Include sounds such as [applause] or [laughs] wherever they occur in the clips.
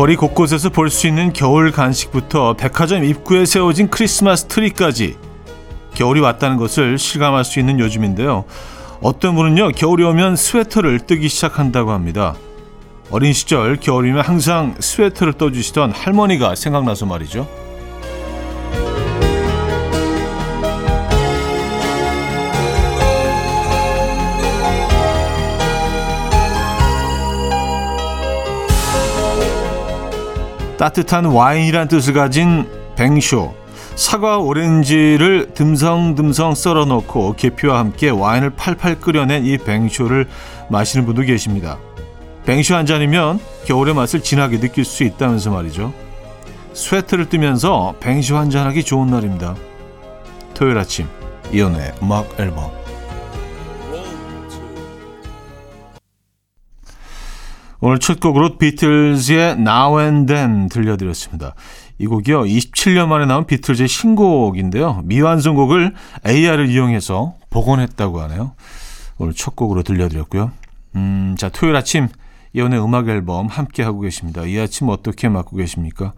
거리 곳곳에서 볼 수 있는 겨울 간식부터 백화점 입구에 세워진 크리스마스 트리까지 겨울이 왔다는 것을 실감할 수 있는 요즘인데요. 어떤 분은요, 겨울이 오면 스웨터를 뜨기 시작한다고 합니다. 어린 시절 겨울이면 항상 스웨터를 떠주시던 할머니가 생각나서 말이죠. 따뜻한 와인이란 뜻을 가진 뱅쇼. 사과 오렌지를 듬성듬성 썰어 넣고 계피와 함께 와인을 팔팔 끓여낸 이 뱅쇼를 마시는 분도 계십니다. 뱅쇼 한 잔이면 겨울의 맛을 진하게 느낄 수 있다면서 말이죠. 스웨터를 뜨면서 뱅쇼 한 잔하기 좋은 날입니다. 토요일 아침 이연의 음악 앨범 오늘 첫 곡으로 비틀즈의 Now and Then 들려드렸습니다. 이 곡이요. 27년 만에 나온 비틀즈의 신곡인데요. 미완성곡을 AR을 이용해서 복원했다고 하네요. 오늘 첫 곡으로 들려드렸고요. 음, 자, 토요일 아침 이연의 음악 앨범 함께 하고 계십니다. 이 아침 어떻게 맞고 계십니까?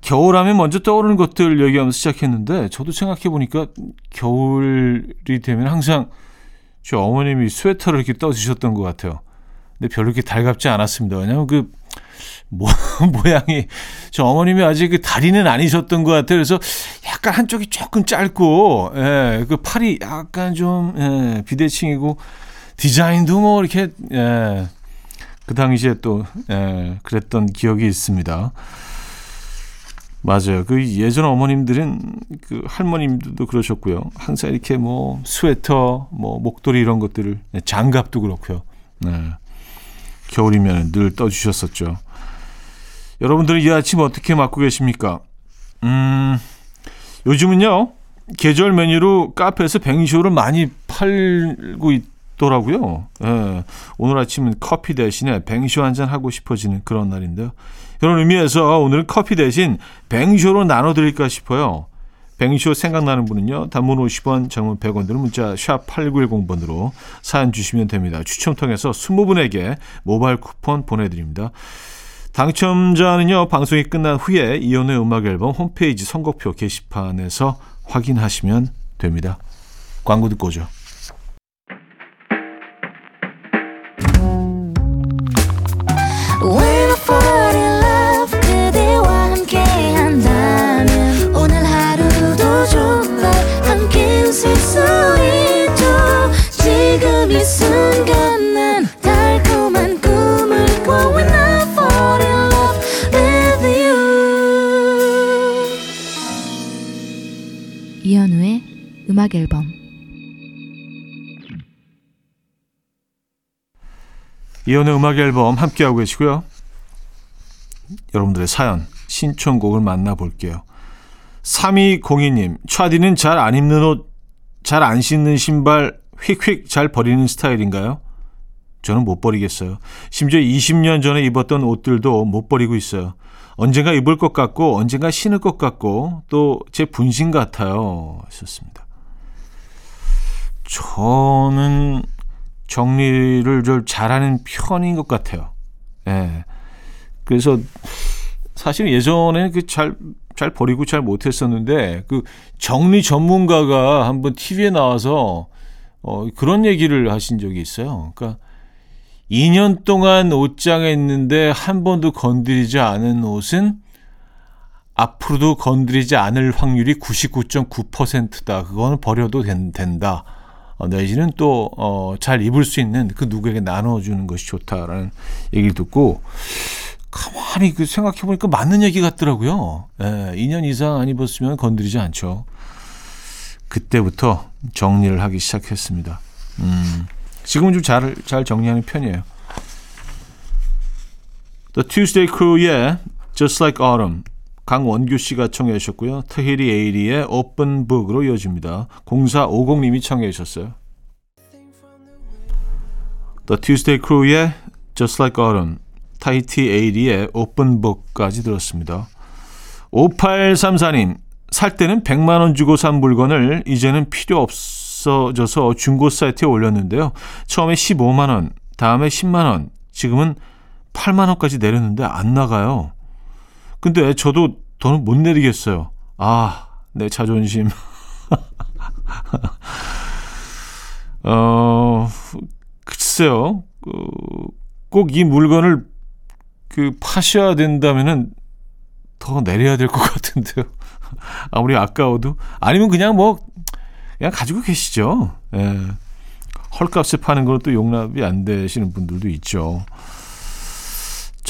겨울하면 먼저 떠오르는 것들 얘기하면서 시작했는데 저도 생각해 보니까 겨울이 되면 항상 저 어머님이 스웨터를 이렇게 떠주셨던 것 같아요. 근데 별로 그렇게 달갑지 않았습니다. 왜냐하면 그 모, [laughs] 모양이 저 어머님이 아직 그 다리는 아니셨던 것 같아요. 그래서 약간 한쪽이 조금 짧고 예, 그 팔이 약간 좀 예, 비대칭이고 디자인도 뭐 이렇게 예, 그 당시에 또 예, 그랬던 기억이 있습니다. 맞아요. 그 예전 어머님들은 그 할머님들도 그러셨고요. 항상 이렇게 뭐 스웨터, 뭐 목도리 이런 것들을 장갑도 그렇고요. 네. 겨울이면 늘 떠주셨었죠. 여러분들은 이 아침 어떻게 맞고 계십니까? 음, 요즘은요, 계절 메뉴로 카페에서 뱅쇼를 많이 팔고 있더라고요. 예, 오늘 아침은 커피 대신에 뱅쇼 한 잔 하고 싶어지는 그런 날인데요. 그런 의미에서 오늘은 커피 대신 뱅쇼로 나눠드릴까 싶어요. 뱅쇼 생각나는 분은요. 단문 50원, 장문 100원 들은 문자 샵 8910번으로 사연 주시면 됩니다. 추첨 통해서 20분에게 모바일 쿠폰 보내드립니다. 당첨자는요. 방송이 끝난 후에 이연의 음악 앨범 홈페이지 선곡표 게시판에서 확인하시면 됩니다. 광고 듣고 오죠. 음악 앨범 이연의 음악 앨범 함께하고 계시고요. 여러분들의 사연, 신청곡을 만나볼게요. 3202님, 차디는 잘 안 입는 옷, 잘 안 신는 신발 휙휙 잘 버리는 스타일인가요? 저는 못 버리겠어요. 심지어 20년 전에 입었던 옷들도 못 버리고 있어요. 언젠가 입을 것 같고, 언젠가 신을 것 같고, 또 제 분신 같아요. 하셨습니다. 저는 정리를 좀 잘하는 편인 것 같아요. 예. 그래서 사실 예전에 그 잘 잘 버리고 잘 못했었는데 그 정리 전문가가 한번 TV에 나와서 어 그런 얘기를 하신 적이 있어요. 그러니까 2년 동안 옷장에 있는데 한 번도 건드리지 않은 옷은 앞으로도 건드리지 않을 확률이 99.9%다. 그거는 버려도 된, 된다. 어, 내지는 또, 어, 잘 입을 수 있는 그 누구에게 나눠주는 것이 좋다라는 얘기를 듣고, 가만히 그 생각해 보니까 맞는 얘기 같더라고요. 예, 2년 이상 안 입었으면 건드리지 않죠. 그때부터 정리를 하기 시작했습니다. 음, 지금은 좀 잘, 잘 정리하는 편이에요. The Tuesday Crew의 Just Like Autumn 강원규 씨가 청해 주셨고요. 트히리 에이리의 오픈 북으로 이어집니다. 0450님이 청해 주셨어요. The Tuesday Crew의 Just Like Autumn, 타이티 에이리의 Open Book까지 들었습니다. 5834님, 살 때는 100만 원 주고 산 물건을 이제는 필요 없어져서 중고 사이트에 올렸는데요. 처음에 15만 원, 다음에 10만 원, 지금은 8만 원까지 내렸는데 안 나가요. 근데 저도 더는 못 내리겠어요. 아, 내 자존심. [laughs] 어, 글쎄요. 그, 꼭이 물건을 그 파셔야 된다면은 더 내려야 될 것 [laughs] 같은데요. 아무리 아까워도 아니면 그냥 뭐 그냥 가지고 계시죠. 예. 헐값에 파는 건 또 용납이 안 되시는 분들도 있죠.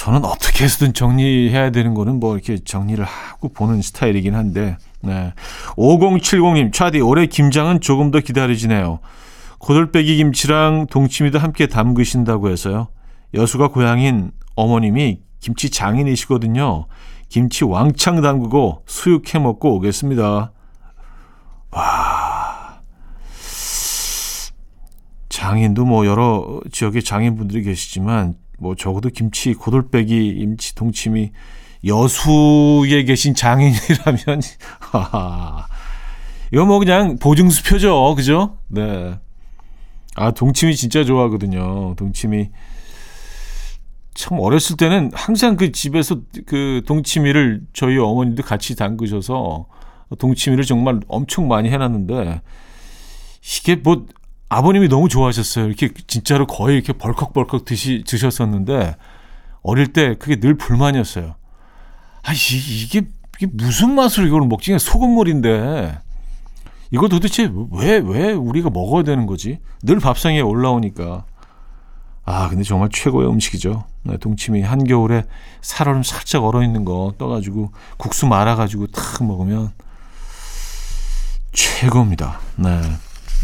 저는 어떻게 해서든 정리해야 되는 거는 뭐 이렇게 정리를 하고 보는 스타일이긴 한데, 네. 5070님, 차디, 올해 김장은 조금 더 기다려지네요. 고들빼기 김치랑 동치미도 함께 담그신다고 해서요. 여수가 고향인 어머님이 김치 장인이시거든요. 김치 왕창 담그고 수육해 먹고 오겠습니다. 와. 장인도 뭐 여러 지역의 장인분들이 계시지만 뭐 적어도 김치 고돌빼기 김치 동치미 여수에 계신 장인이라면. [laughs] 이거 뭐 그냥 보증수표죠. 그죠? 네. 아, 동치미 진짜 좋아하거든요. 동치미 참 어렸을 때는 항상 그 집에서 그 동치미를 저희 어머니도 같이 담그셔서 동치미를 정말 엄청 많이 해놨는데 이게 뭐 아버님이 너무 좋아하셨어요. 이렇게 진짜로 거의 이렇게 벌컥벌컥 드시, 드셨었는데 어릴 때 그게 늘 불만이었어요. 아, 이, 이게, 이게 무슨 맛으로 이걸 먹지? 소금물인데. 이거 도대체 왜, 왜 우리가 먹어야 되는 거지? 늘 밥상에 올라오니까. 아, 근데 정말 최고의 음식이죠. 네, 동치미 한겨울에 살얼음 살짝 얼어 있는 거 떠가지고 국수 말아가지고 탁 먹으면 최고입니다. 네.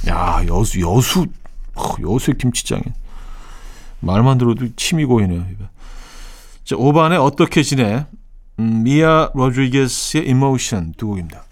야, 여수, 여수, 여수의 김치장에. 말만 들어도 침이 고이네요. 자, 5반에 어떻게 지내? 음, 미아 로드리게스의 Emotion 두 곡입니다.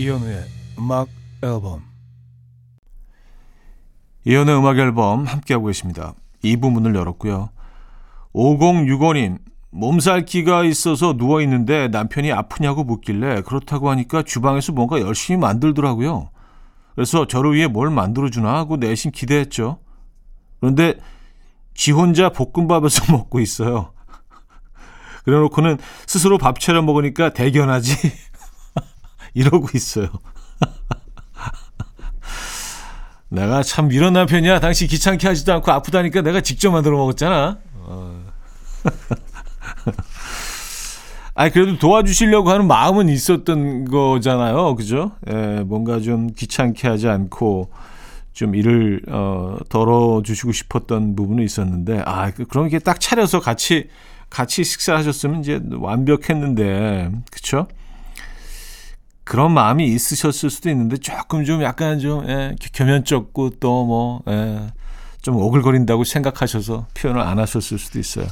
이현우의 음악 앨범 이현우의 음악 앨범 함께하고 계십니다. 이 부분을 열었고요. 5065님 몸살기가 있어서 누워 있는데 남편이 아프냐고 묻길래 그렇다고 하니까 주방에서 뭔가 열심히 만들더라고요. 그래서 저를 위해 뭘 만들어주나 하고 내심 기대했죠. 그런데 지 혼자 볶음밥에서 [laughs] 먹고 있어요. 그래 놓고는 스스로 밥 차려 먹으니까 대견하지. [laughs] 이러고 있어요. 내가 참 이런 남편이야. 당신 귀찮게 하지도 않고 아프다니까 내가 직접 만들어 먹었잖아. 어. [laughs] 아니 그래도 도와주시려고 하는 마음은 있었던 거잖아요, 그죠? 예, 뭔가 좀 귀찮게 하지 않고 좀 일을 어, 덜어주시고 싶었던 부분은 있었는데, 아 그, 그럼 이게 딱 차려서 같이 같이 식사하셨으면 이제 완벽했는데, 그렇죠? 그런 마음이 있으셨을 수도 있는데 조금 좀 약간 좀 예, 겸연쩍고 또뭐 예, 좀 오글거린다고 생각하셔서 표현을 안 하셨을 수도 있어요.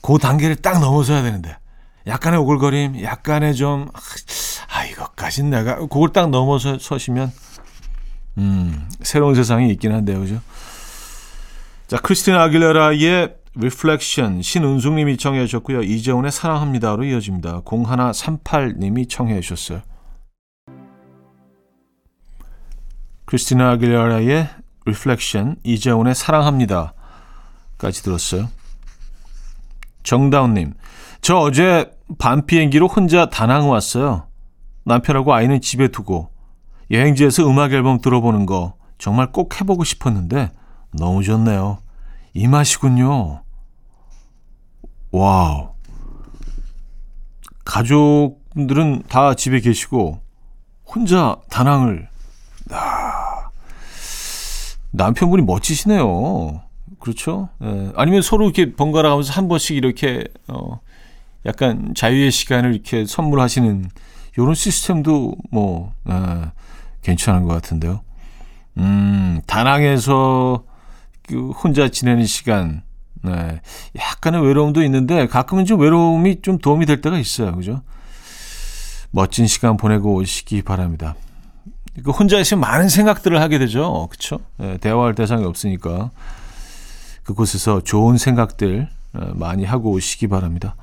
그 단계를 딱 넘어서야 되는데 약간의 오글거림, 약간의 좀 아 이것까진 내가 그걸 딱 넘어서 서시면 음 새로운 세상이 있긴 한데요, 그죠? 자 크리스티나 아길레라의 Reflection 신은숙님이 청해 주셨고요. 이재훈의 사랑합니다로 이어집니다. 0138님이 청해 주셨어요. 크리스티나 아길레라의 Reflection 이재훈의 사랑합니다까지 들었어요. 정다운님, 저 어제 밤 비행기로 혼자 다낭 왔어요. 남편하고 아이는 집에 두고 여행지에서 음악 앨범 들어보는 거 정말 꼭 해보고 싶었는데 너무 좋네요. 이 맛이군요. Wow. 가족분들은 다 집에 계시고 혼자 다낭을 아, 남편분이 멋지시네요. 그렇죠? 예. 아니면 서로 이렇게 번갈아 가면서 한 번씩 이렇게 어 약간 자유의 시간을 이렇게 선물하시는 요런 시스템도 뭐 예, 괜찮은 것 같은데요. 음, 다낭에서 그 혼자 지내는 시간 네. 약간의 외로움도 있는데 가끔은 좀 외로움이 좀 도움이 될 때가 있어요. 그죠? 멋진 시간 보내고 오시기 바랍니다. 그 혼자 있으면 많은 생각들을 하게 되죠. 그렇죠? 네, 대화할 대상이 없으니까 그곳에서 좋은 생각들 어, 많이 하고 오시기 바랍니다.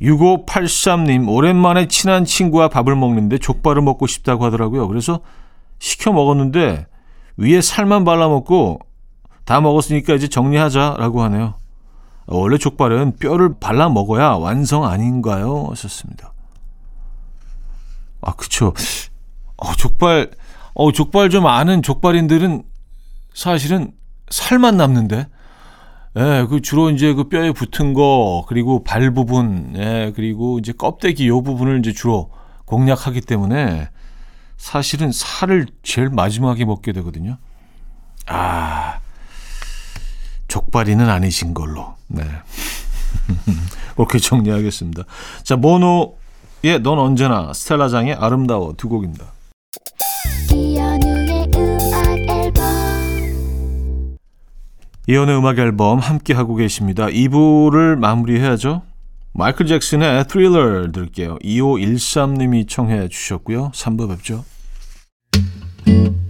6583님, 오랜만에 친한 친구와 밥을 먹는데 족발을 먹고 싶다고 하더라고요. 그래서 시켜 먹었는데 위에 살만 발라먹고 다 먹었으니까 이제 정리하자라고 하네요. 원래 족발은 뼈를 발라 먹어야 완성 아닌가요? 하셨습니다. 아, 그쵸. 어, 족발, 어, 족발 좀 아는 족발인들은 사실은 살만 남는데. 예, 그 주로 이제 그 뼈에 붙은 거, 그리고 발 부분, 예, 그리고 이제 껍데기 요 부분을 이제 주로 공략하기 때문에 사실은 살을 제일 마지막에 먹게 되거든요. 아, 족발이는 아니신 걸로. 네. [laughs] 그렇게 정리하겠습니다. 자, 모노의 넌 언제나 스텔라장의 아름다워 두 곡입니다. 이연의 음악 앨범 함께 하고 계십니다. 2부를 마무리해야죠. 마이클 잭슨의 Thriller 들게요. 2513님이 청해 주셨고요. 3부 뵙죠. And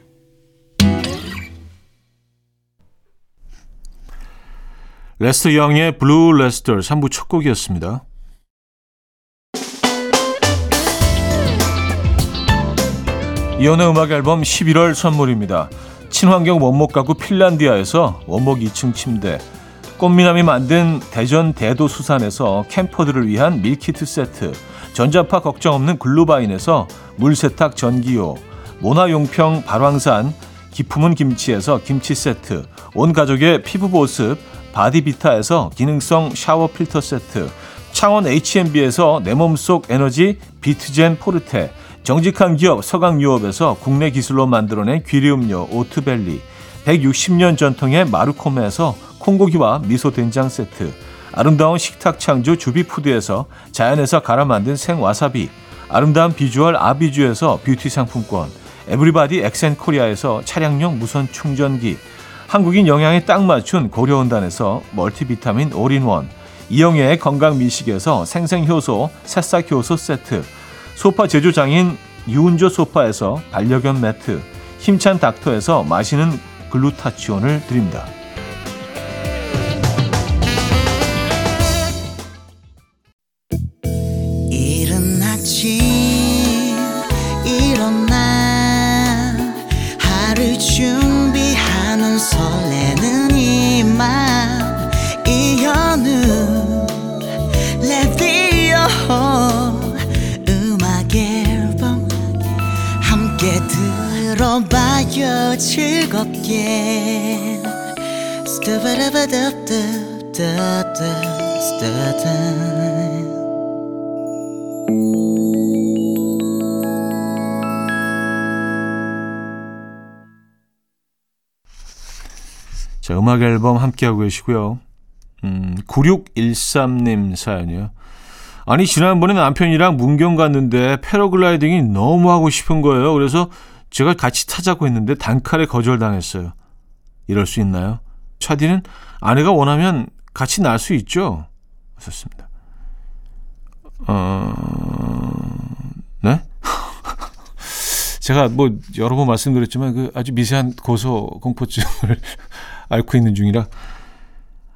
Lester Young의 Blue Lester 3부 첫 곡이었습니다. 이현우의 음악 앨범 11월 선물입니다. 친환경 원목 가구 핀란디아에서 원목 2층 침대, 꽃미남이 만든 대전 대도 수산에서 캠퍼들을 위한 밀키트 세트, 전자파 걱정 없는 글루바인에서 물세탁 전기요, 모나용평 발왕산 기품은 김치에서 김치 세트, 온 가족의 피부 보습 바디비타에서 기능성 샤워 필터 세트, 창원 H&B에서 내 몸속 에너지 비트젠 포르테, 정직한 기업 서강유업에서 국내 기술로 만들어낸 귀리음료 오트벨리 160년 전통의 마르코메에서 콩고기와 미소된장 세트 아름다운 식탁 창조 주비푸드에서 자연에서 갈아 만든 생와사비 아름다운 비주얼 아비주에서 뷰티 상품권 에브리바디 엑센코리아에서 차량용 무선 충전기 한국인 영양에 딱 맞춘 고려은단에서 멀티비타민 올인원 이영애의 건강 미식에서 생생효소 새싹효소 세트 소파 제조장인 유운조 소파에서 반려견 매트, 힘찬 닥터에서 마시는 글루타치온을 드립니다. 자, 음악 앨범 함께하고 계시고요. 음, 9613님 사연이요. 아니, 지난번에 남편이랑 문경 갔는데 패러글라이딩이 너무 하고 싶은 거예요. 그래서 제가 같이 타자고 했는데 단칼에 거절당했어요. 이럴 수 있나요? 차디는 아내가 원하면 같이 날 수 있죠? 하셨습니다. 어, 네? [laughs] 제가 뭐 여러 번 말씀드렸지만 그 아주 미세한 고소 공포증을 [laughs] 앓고 있는 중이라.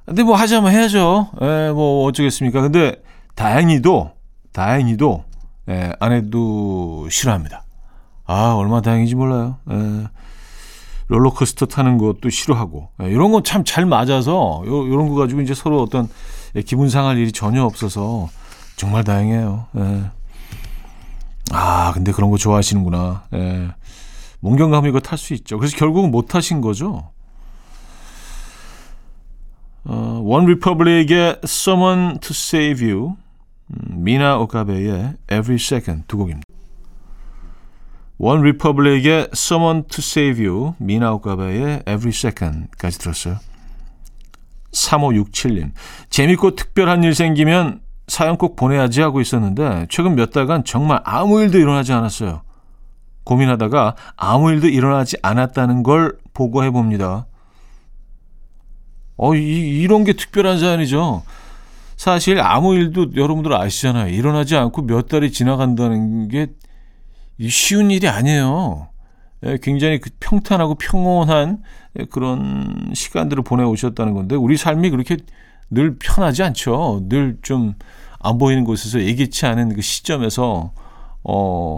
근데 뭐 하자면 해야죠. 에, 예, 뭐 어쩌겠습니까. 근데 다행히도 다행히도 에, 아내도 싫어합니다. 아, 얼마나 다행인지 몰라요. 예. 롤러코스터 타는 것도 싫어하고 예, 이런 건 참 잘 맞아서 요, 요런 거 가지고 이제 서로 어떤 기분 상할 일이 전혀 없어서 정말 다행이에요. 예. 아, 근데 그런 거 좋아하시는구나. 예. 몽경감 이거 탈 수 있죠. 그래서 결국은 못 타신 거죠. 어, OneRepublic의 Someone to Save You 음, 미나 오카베의 Every Second 두 곡입니다. OneRepublic의 Someone to Save You, 미나 오카베의 Every Second까지 들었어요. 3567님. 재밌고 특별한 일 생기면 사연 꼭 보내야지 하고 있었는데 최근 몇 달간 정말 아무 일도 일어나지 않았어요. 고민하다가 아무 일도 일어나지 않았다는 걸 보고해 봅니다. 어, 이, 이런 게 특별한 사연이죠. 사실 아무 일도 여러분들 아시잖아요. 일어나지 않고 몇 달이 지나간다는 게 쉬운 일이 아니에요. 예, 굉장히 그 평탄하고 평온한 그런 시간들을 보내오셨다는 건데 우리 삶이 그렇게 늘 편하지 않죠. 늘 좀 안 보이는 곳에서 예기치 않은 그 시점에서 어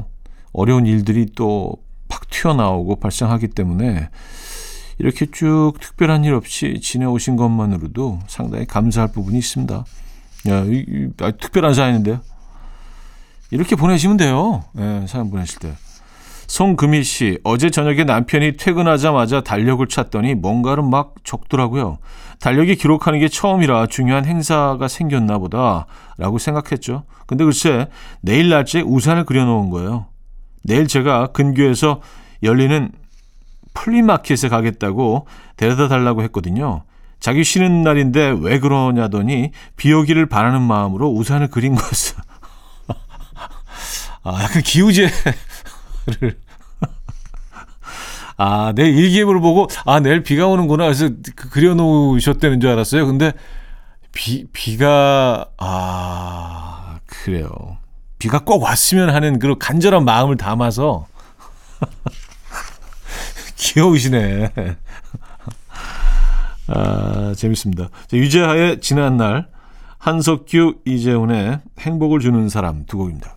어려운 일들이 또 팍 튀어나오고 발생하기 때문에 이렇게 쭉 특별한 일 없이 지내오신 것만으로도 상당히 감사할 부분이 있습니다. 야, 이, 이, 아, 특별한 사연인데요. 이렇게 보내시면 돼요. 예, 사연 보내실 때. 송금희 씨, 어제 저녁에 남편이 퇴근하자마자 달력을 찾더니 뭔가를 막 적더라고요. 달력이 기록하는 게 처음이라 중요한 행사가 생겼나 보다 라고 생각했죠. 근데 글쎄, 내일 날짜에 우산을 그려놓은 거예요. 내일 제가 근교에서 열리는 플리마켓에 가겠다고 데려다 달라고 했거든요. 자기 쉬는 날인데 왜 그러냐더니 비 오기를 바라는 마음으로 우산을 그린 거였어. 아, 약간 기우제 를 [laughs] 아, 내 일기예보를 보고 아, 내일 비가 오는구나. 그래서 그 그려 놓으셨다는 줄 알았어요. 근데 비 비가 아, 그래요. 비가 꼭 왔으면 하는 그런 간절한 마음을 담아서 [laughs] 귀여우시네. [laughs] 아, 재밌습니다. 유재하의 지난 날 한석규 이재훈의 행복을 주는 사람 두 곡입니다.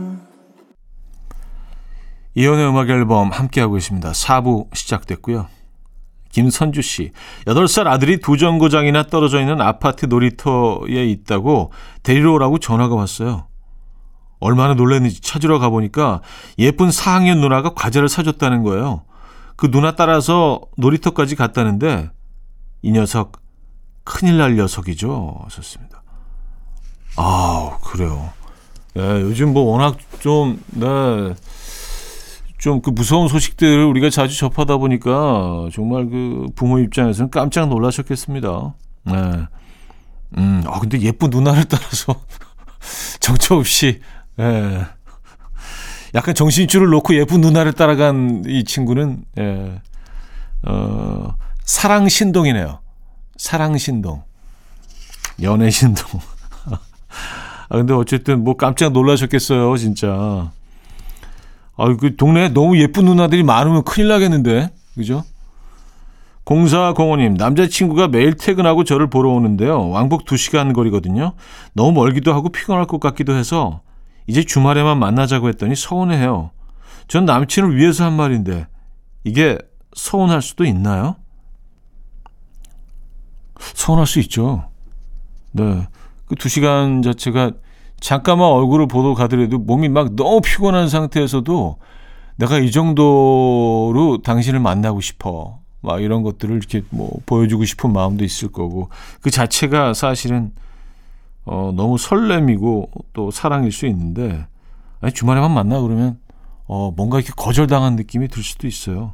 이연의 음악 앨범 함께하고 있습니다. 4부 시작됐고요. 김선주 씨, 8살 아들이 두 정거장이나 떨어져 있는 아파트 놀이터에 있다고 데리러 오라고 전화가 왔어요. 얼마나 놀랐는지 찾으러 가보니까 예쁜 4학년 누나가 과자를 사줬다는 거예요. 그 누나 따라서 놀이터까지 갔다는데 이 녀석 큰일 날 녀석이죠. 좋습니다. 아 그래요. 네, 요즘 뭐 워낙 좀, 네. 좀 그 무서운 소식들을 우리가 자주 접하다 보니까 정말 그 부모 입장에서는 깜짝 놀라셨겠습니다. 네. 음, 아, 근데 예쁜 누나를 따라서 [laughs] 정처 없이, 예. 네. 약간 정신줄을 놓고 예쁜 누나를 따라간 이 친구는, 예. 어, 사랑 신동이네요. 사랑 신동. 연애 신동. [laughs] 아, 근데 어쨌든 뭐 깜짝 놀라셨겠어요, 진짜. 아, 그 동네에 너무 예쁜 누나들이 많으면 큰일 나겠는데. 그죠? 공사공원님, 남자친구가 매일 퇴근하고 저를 보러 오는데요. 왕복 2시간 거리거든요. 너무 멀기도 하고 피곤할 것 같기도 해서 이제 주말에만 만나자고 했더니 서운해요. 전 남친을 위해서 한 말인데 이게 서운할 수도 있나요? 서운할 수 있죠. 네. 그 2시간 자체가 잠깐만 얼굴을 보러 가더라도 몸이 막 너무 피곤한 상태에서도 내가 이 정도로 당신을 만나고 싶어. 막 이런 것들을 이렇게 뭐 보여주고 싶은 마음도 있을 거고 그 자체가 사실은 어 너무 설렘이고 또 사랑일 수 있는데 아니 주말에만 만나 그러면 어 뭔가 이렇게 거절당한 느낌이 들 수도 있어요.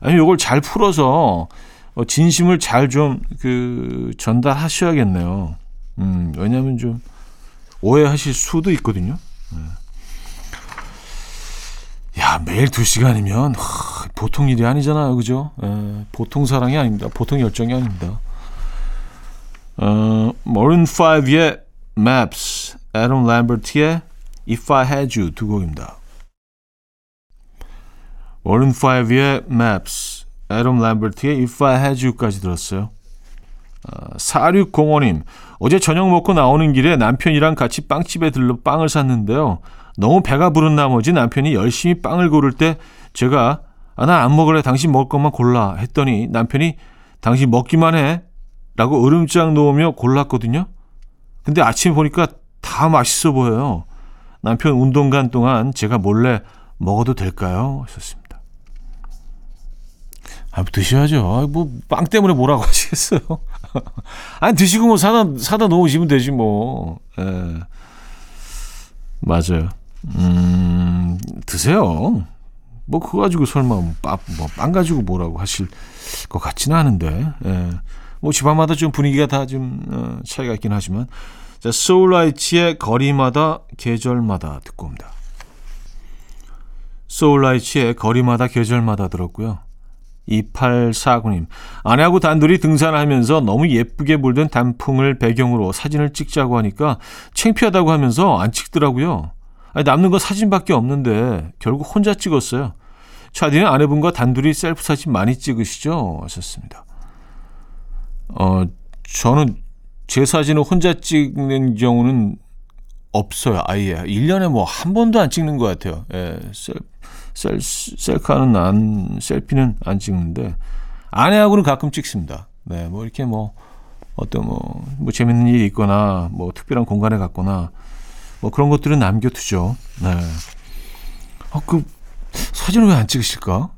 아니 이걸 잘 풀어서 어 진심을 잘 좀 그 전달하셔야겠네요. 음 왜냐하면 좀 오해하실 수도 있거든요. 네. 야, 매일 두 시간이면 하, 보통 일이 아니잖아요. 그죠? 에, 보통 사랑이 아닙니다. 보통 열정이 아닙니다. 어, 머른 5의 Maps, 애덤 램버트의 If I Had You 두 곡입니다. 머른 5의 Maps, 애덤 램버트의 If I Had You까지 들었어요. 4605님, 어제 저녁 먹고 나오는 길에 남편이랑 같이 빵집에 들러 빵을 샀는데요. 너무 배가 부른 나머지 남편이 열심히 빵을 고를 때 제가 아, 나 안 먹을래. 당신 먹을 것만 골라. 했더니 남편이 당신 먹기만 해. 라고 얼음장 놓으며 골랐거든요. 근데 아침에 보니까 다 맛있어 보여요. 남편 운동 간 동안 제가 몰래 먹어도 될까요? 하셨습니다. 아, 드셔야죠. 뭐, 빵 때문에 뭐라고 [laughs] 하시겠어요? [laughs] 아니, 드시고 뭐 사다, 사다 놓으시면 되지, 뭐. 예. 맞아요. 음, 드세요. 뭐, 그거 가지고 설마, 뭐, 빵, 뭐, 빵 가지고 뭐라고 하실 것 같지는 않은데, 예. 뭐, 집안마다 좀 분위기가 다 좀, 어, 차이가 있긴 하지만. 자, 소울라이츠의 거리마다, 계절마다 듣고 옵니다. 소울라이츠의 거리마다, 계절마다 들었고요. 2849님, 아내하고 단둘이 등산하면서 너무 예쁘게 물든 단풍을 배경으로 사진을 찍자고 하니까 창피하다고 하면서 안 찍더라고요. 아니, 남는 거 사진밖에 없는데 결국 혼자 찍었어요. 차디는 아내분과 단둘이 셀프 사진 많이 찍으시죠? 하셨습니다. 어, 저는 제 사진을 혼자 찍는 경우는 없어요. 아예. 1년에 뭐 한 번도 안 찍는 것 같아요. 예, 셀, 셀, 셀카는 안, 셀피는 안 찍는데, 아내하고는 가끔 찍습니다. 네, 뭐 이렇게 뭐, 어떤 뭐, 뭐 재밌는 일이 있거나, 뭐 특별한 공간에 갔거나, 뭐 그런 것들은 남겨두죠. 네. 어, 그, 사진을 왜 안 찍으실까?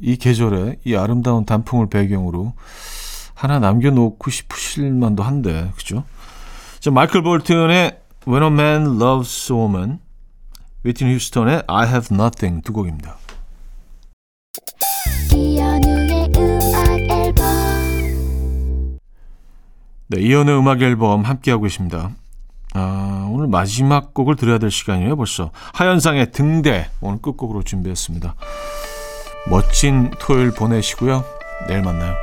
이 계절에 이 아름다운 단풍을 배경으로 하나 남겨놓고 싶으실 만도 한데, 그죠? 자, 마이클 볼튼의 When a Man Loves a Woman, 위트니 휴스턴의 I Have Nothing 두 곡입니다. 네, 이연의 음악 앨범 함께하고 계십니다. 아, 오늘 마지막 곡을 들어야 될 시간이에요, 벌써. 하현상의 등대, 오늘 끝곡으로 준비했습니다. 멋진 토요일 보내시고요. 내일 만나요.